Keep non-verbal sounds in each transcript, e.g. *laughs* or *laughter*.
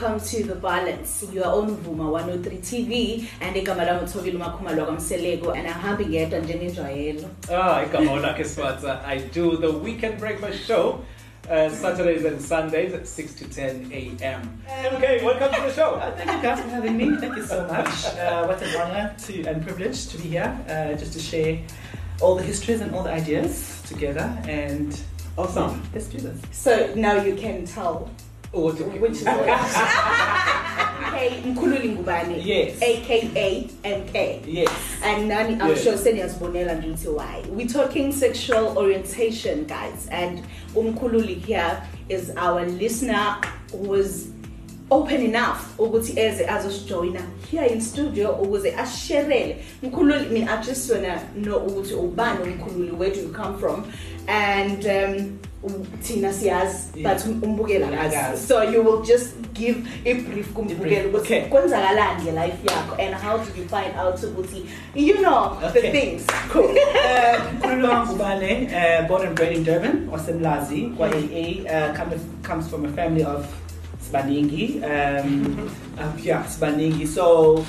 welcome to The Balance. You are on Vuma 103 TV and igama lami uThobile Makhumalo kwaMseleku and ahambi ngedwa njengenjwayelo. Ah, igama lakhe Swatha. I do the weekend breakfast show. Uh, Saturdays and Sundays at 6 to 10 a.m. Okay, welcome to the show. Uh, *laughs* thank you guys for having me. Thank you so much. Uh, what an honor to and privilege to be here, uh, just to share all the histories and all the ideas together. And Awesome. let's do this. So now you can tell Oh, what which is Okay, Mkhululi Ngubane. Yes. AKA MK. Yes. And nani, I'm Yes. sure seniyazibonela nje ukuthi why. We're talking sexual orientation, guys. And Umkhululi here is our listener who was open enough ukuthi eze azosijoyina here in studio ukuze asherele mkhululi mean I just wanna know ukuthi ubani umkhululi where do you come from and um thina siyazi but umbukela akazi Akazi. so you will just give a brief kumbukela ukuthi okay. kwenzakalani nge-life yakho and how did you find out ukuthi you know the Okay. things Cool. *laughs* Um, Kululwa Ngubane, uh, born and bred in Durban, Osemlazi, YAA, uh, comes, comes from a family of Sbaningi. Um, uh, yeah, Sbaningi. So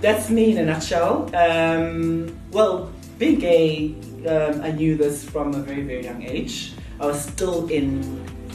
that's me in a nutshell. Um, well, being gay, um, I knew this from a very, very young age. I was still in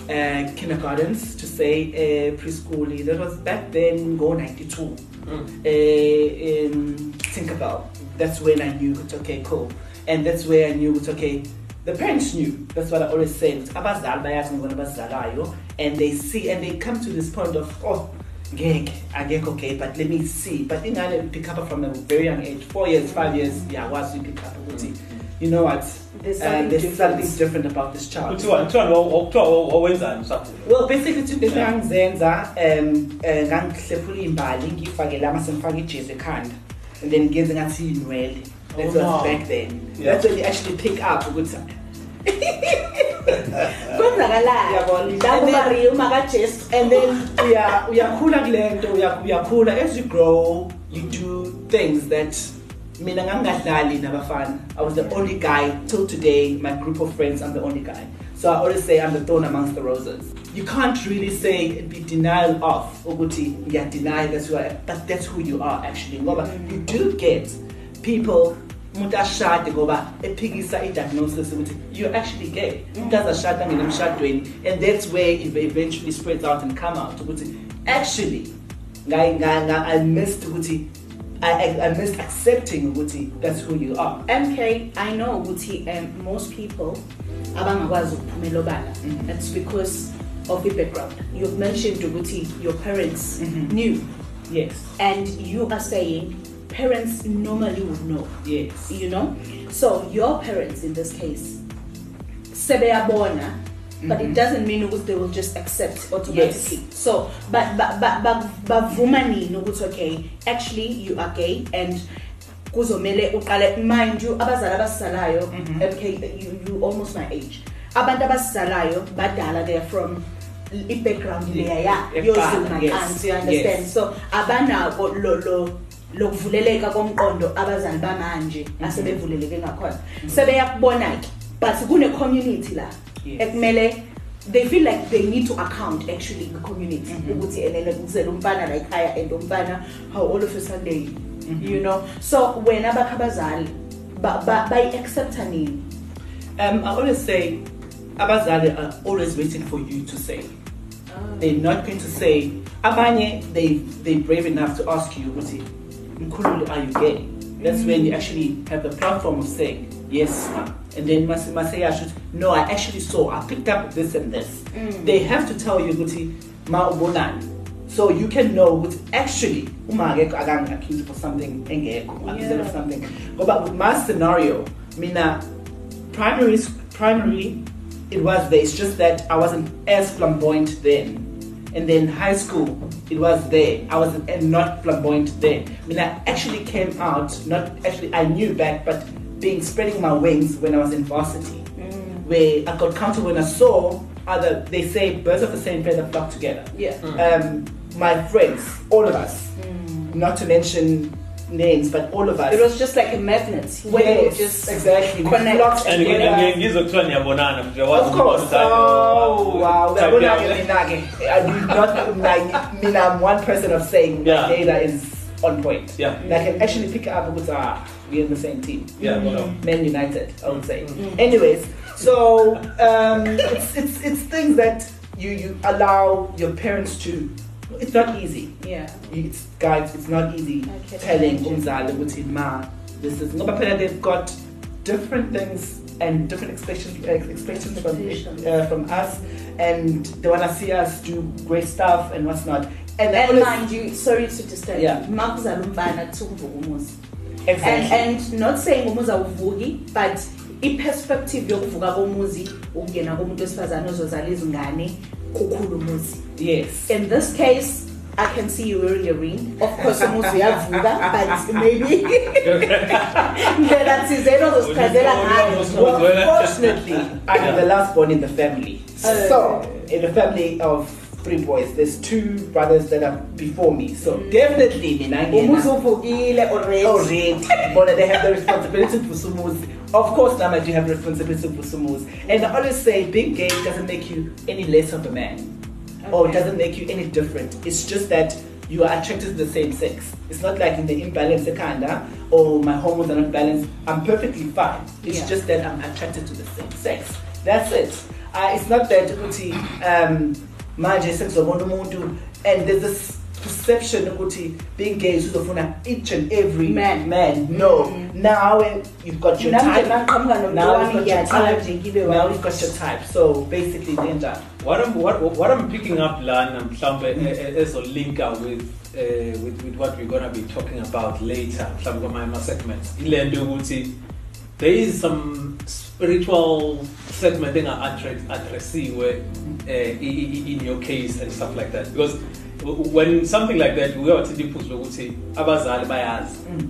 uh, kindergartens, to say uh, preschool. That was back then, go 92 uh, in Tinkerbell. That's when I knew it's okay, cool. And that's where I knew it's okay. The parents knew. That's what I always said. Abazali bayazi And they see and they come to this point of, oh, ngeke, angeke okay, but let me see. But ingane pick up from a very young age, four years, five years, yeah, you pick up ukuthi, you know what? There's Uh, something there's different. something different about this child. Kuthiwa kuthiwa lo- kuthiwa wawenzani usakhula? well basically into into Yeah. engangizenza um eh, ngangihlephula imbali ngiyifakele amase ngifake ijezi ekhanda and then ngenze ngathi inwele that Oh, was no. back then Yeah. that's when you actually pick up ukuthi *laughs* kwenzakalani Yabona. And then- ndakumariya umakajesu and then uya uyakhula kule nto uya- uyakhula as you grow you do things that mina ngangingadlali nabafana. I was the only guy till today my group of friends i'm the only guy. So i always say i'm the thorn amongst the roses. You can't really say and be denial of ukuthi ngiyadeny that's who I am, but that's who you are actually. Ngoba mm. you do get people umuntu ashade ngoba ephikisa i-diagnosis ukuthi you're actually gay mm. umuntu azashada ngena emshadweni and that's where it eventually spreads out and come out ukuthi actually i missed ukuthi I, I, missed accepting ukuthi that's who you are MK, I know ukuthi um, most people abangakwazi ukuphumela obala. Mhm. That's because of the background. You've mentioned ukuthi your parents Mhm. knew yes and you are saying parents normally would know, yes you know? So your parents in this case sebeyabona but it Mhm. doesn't mean ukuthi they will just accept automatically. So but but but but bavuma nini ukuthi okay actually you are gay and kuzomele uqale mind you abazali abasalayo okay you you almost my age abantu abasalayo badala they are from i-background leya ya yozuma yes, you understand yes. so abanako lo lo lokuvuleleka komqondo abazali bamanje Mhm. asebevuleleke ngakhona sebeyakubona ke but kune community la Yes. ekumele they feel like they need to account actually in the community. Mhm. ukuthi enene kuzela umfana la ekhaya and umfana how all of a sudden Mhm. you know? So when bakho abazali ba- ba- bayi-accepta nini? Um, i always say abazali are always waiting for you to say. They're not going to say. Abanye they they brave enough to ask you ukuthi mkhululi are you gay? That's when you actually have the platform of saying yes and then must must say I should no i actually saw i picked up this and this. Mm. they have to tell you ukuthi ma ubonani. So you can know ukuthi actually uma akekho akangi accused for something engekho accused of something. Ngoba with my scenario mina primary primary it was there. It's just that i wasn't as flamboyant then. And then high school it was there. I was not flamboyant then. I mean i actually came out not actually i knew back but being spreading my wings when i was in varsity Mm. where i got comfortable when i saw other they say birds of the same feather flock together yeah um, my friends all of us Mm. not to mention names, but all of us. It was just like a magnet. When yes, you just exactly. We connect. flocked And together. ngi- ngizokuthiwa niyabonana nje wazi Of course. Oh, wakho, wow. type Uyabona-ke yakho. mina-ke, I do not, like, mina, I'm one person of saying Yeah. data is on point. Yeah. And I can actually pick up with, ah, we're in the same team. Yeah, sure. Man United, I would say. Mm. Anyways, so um, it's, it's, it's things that you, you allow your parents to. It's not easy. Yeah. It's, guys, it's not easy I can telling imagine. umzali ukuthi ma this is ngoba phela they've got different things and different expectations expectations from, uh, from us and they want to see us do great stuff and what's not and, I And always- mind you, sorry to disturb Yeah. you. Makuzala umbana kuvuka umuzi. exactly And, and not saying umuzi awuvuki, but i-perspective yokuvuka komuzi ukungena komuntu wesifazane ozozala izingane kukhulu umuzi. yes In this case, I can see you wearing a ring. Of course, umuzi uyavuka, but maybe *laughs* ndlela thizeni ozozichazela ngayo. well fortunately I'm the last born in the family Oh. so in the family of three boys there's two brothers that are before me so Mm. definitely mina ngena- Umuzi uvukile already. already. But they have the responsibility for Sumuzi. Of course, I do have responsibility for Sumuzi. And I always say, being gay doesn't make you any less of a man, or it doesn't make you any different. It's just that you are attracted to the same sex. It's not like in the imbalance kinda, or my hormones are not balanced. I'm perfectly fine. It's Yeah. just that I'm attracted to the same sex. That's it. Uh, it's not that ukuthi um manje sekuzobona umuntu and there's this perception ukuthi being gay is uzofuna each and every Man. man. No. Mm. Now eh, you've got your type. mangiqhamuka nomntu Now wami you've got your type. nje ngibe Now wami. you've got your type. So basically danger. What I'm what, what I'm picking up lana mhlambe eh, eh, ezolinka with uh, with with what we're going to be talking about later mhlambe kwamanye ama segments ilento ukuthi there is some spiritual segment enga addressiwe uh, in your case and stuff like that. Because w- when something like that uyawathinta iphuzu lokuthi abazali bayazi. Mm.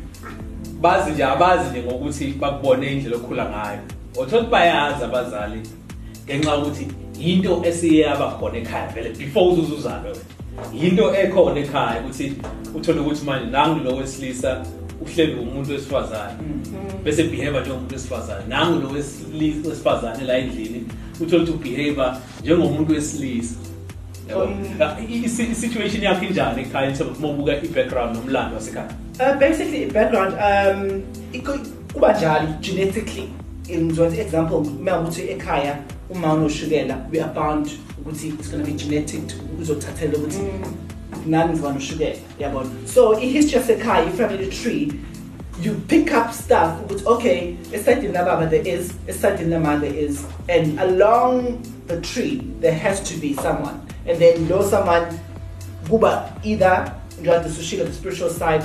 bazi nje abazi nje ngokuthi bakubone indlela okhula ngayo. Othola ukuthi bayazi abazali ngenxa yokuthi into esiye yaba khona ekhaya vele before uzuze uzalwe wena into ekhona ekhaya ukuthi uthole ukuthi manje nangu lo wesilisa uhleli umuntu wesifazane bese behave njengomuntu wesifazane nangu lo wesilisa wesifazane la endlini uthole ukuthi ubehave njengomuntu wesilisa Yabo? I- i- i-situation yakho injani ekhaya in terms of mobuka i-background nomlando wasekhaya Uh, basically, background. Um, it could kuba njalo genetically. In for example, uma ukuthi ekhaya uma unoshukela, we are bound ukuthi it's going to be genetic uzothathela ukuthi nani ngizoba noshukela. Yabona. So in history yasekhaya, i-family tree, you pick up stuff ukuthi okay, esayidini lababa there is, esayidini lama there is, and along the tree there has to be someone, and then lo someone kuba either you have the sushila, the spiritual side,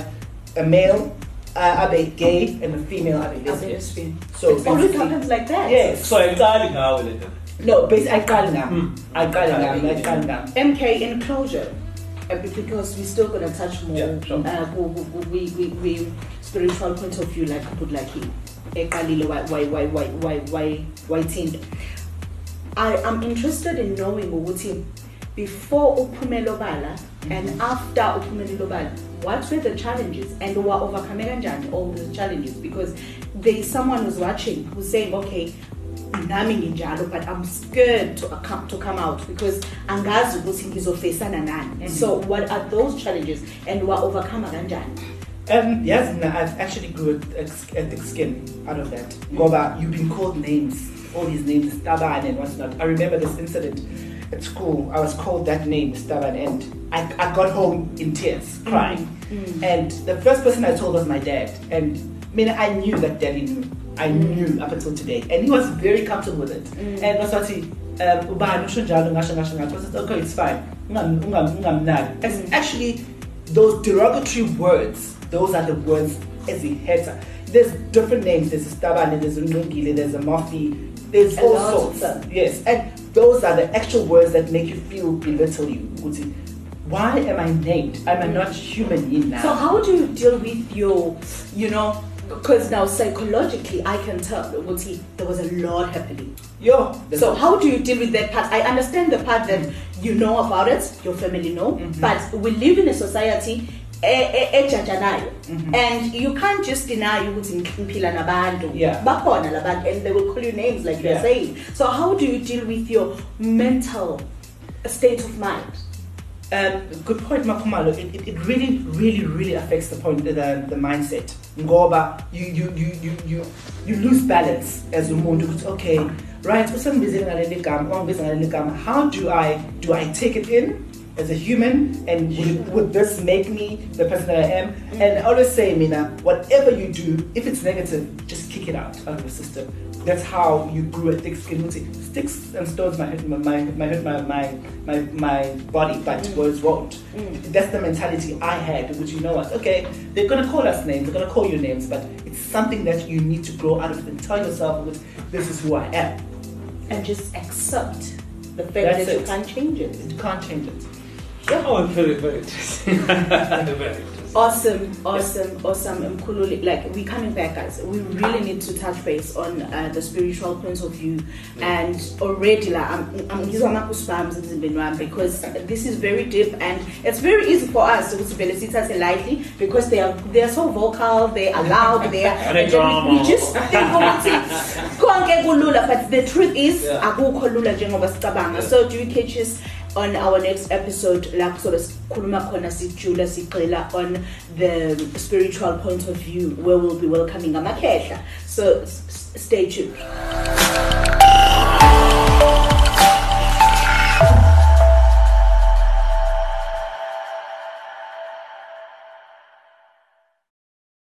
a male, uh, abe gay, and a female abe Abe lesbian. lesbian. So It always basically- happens like that. Yes. so ayiqali ngawe le nto No, basically, I can't now. Mm. I can't now. I can't now. MK in closure, be- because we're still gonna touch more. Yeah, sure. uh, we, we, we, spiritual point of view, like put like him. Why, why, why, why, why, why, why tin? I am interested in knowing ukuthi before uphumelo bala and after uphumelo bala, what were the challenges and were overcome kanjani all the challenges? Because there is someone who's watching who's saying, okay, nami nginjalo but i'm scared to come to come out because angazi ukuthi ngizofacana nani mm. so what are those challenges and wa overcome kanjani Um, yes, no, I've actually grew a, a thick skin out of that. Goba, you've been called names, all these names, Staban and what's not. I remember this incident at school. I was called that name, Staban, and I, I got home in tears, mm. crying. Mm. And the first person I told was my dad. And I mean, I knew that daddy knew. I knew up until today. And he was very comfortable with it. Mm. And was what he, um, "Ubani, usho njalo, ngasho, ngasho, ngasho." I said, okay, it's fine. Ungamnaki. It's mm. actually those derogatory words, those are the words as a hater. There's different names. There's a Stabane, there's a Nungile, there's a Mafi, there's all sorts. Yes, and those are the actual words that make you feel belittle you. Why am I named? I am I mm. not human in now? so how do you deal with your you know because now psychologically i can tell ukuthi there was a lot happening. There's so how do you deal with that part? I understand the part that you know about it your family know Mhm. but we live in a society ejajanayo Mhm. and you can't just deny ukuthi ngiphila nabantu. Yeah. bakhona labantu and they will call you names like you're saying. So how do you deal with your mental state of mind Um, good point, MaKhumalo. It, it, it really, really, really affects the point, the, the mindset. Ngoba, you, you, you, you, you, you lose balance as umuntu. ukuthi, Okay, right. How do I, do I take it in as a human? And would, would this make me the person that I am? And I always say, Mina, whatever you do, if it's negative, just kick it out of your system. That's how you grew a thick skin. Sticks and stones might hurt my, my, might hurt my, my, my, my body, but Mm. words won't. Mm. That's the mentality I had, which you know what, okay, they're gonna call us names, they're gonna call you names, but it's something that you need to grow out of and tell yourself, this is who I am. and just accept the fact That's that you it. can't change it You can't change it. Oh, very, very interesting. *laughs* very interesting. Awesome, awesome, awesome, Mkhululi. Like we're coming back, guys. We really need to touch base on uh, the spiritual point of view, and already, like, I'm, I'm ngizwa ama-goosebumps emzimbeni wami because this is very deep and it's very easy for us to vele sithathe lightly because they are they are so vocal, they are loud, they are. And they and then we- we drama. just think ukuthi konke kulula, but the truth is Yeah. akukho lula njengoba sicabanga. So do you catch us? On our next episode la kuzobe sikhuluma khona sijula sigxila on the spiritual point of view where we'll be welcoming amakhehla. So stay tuned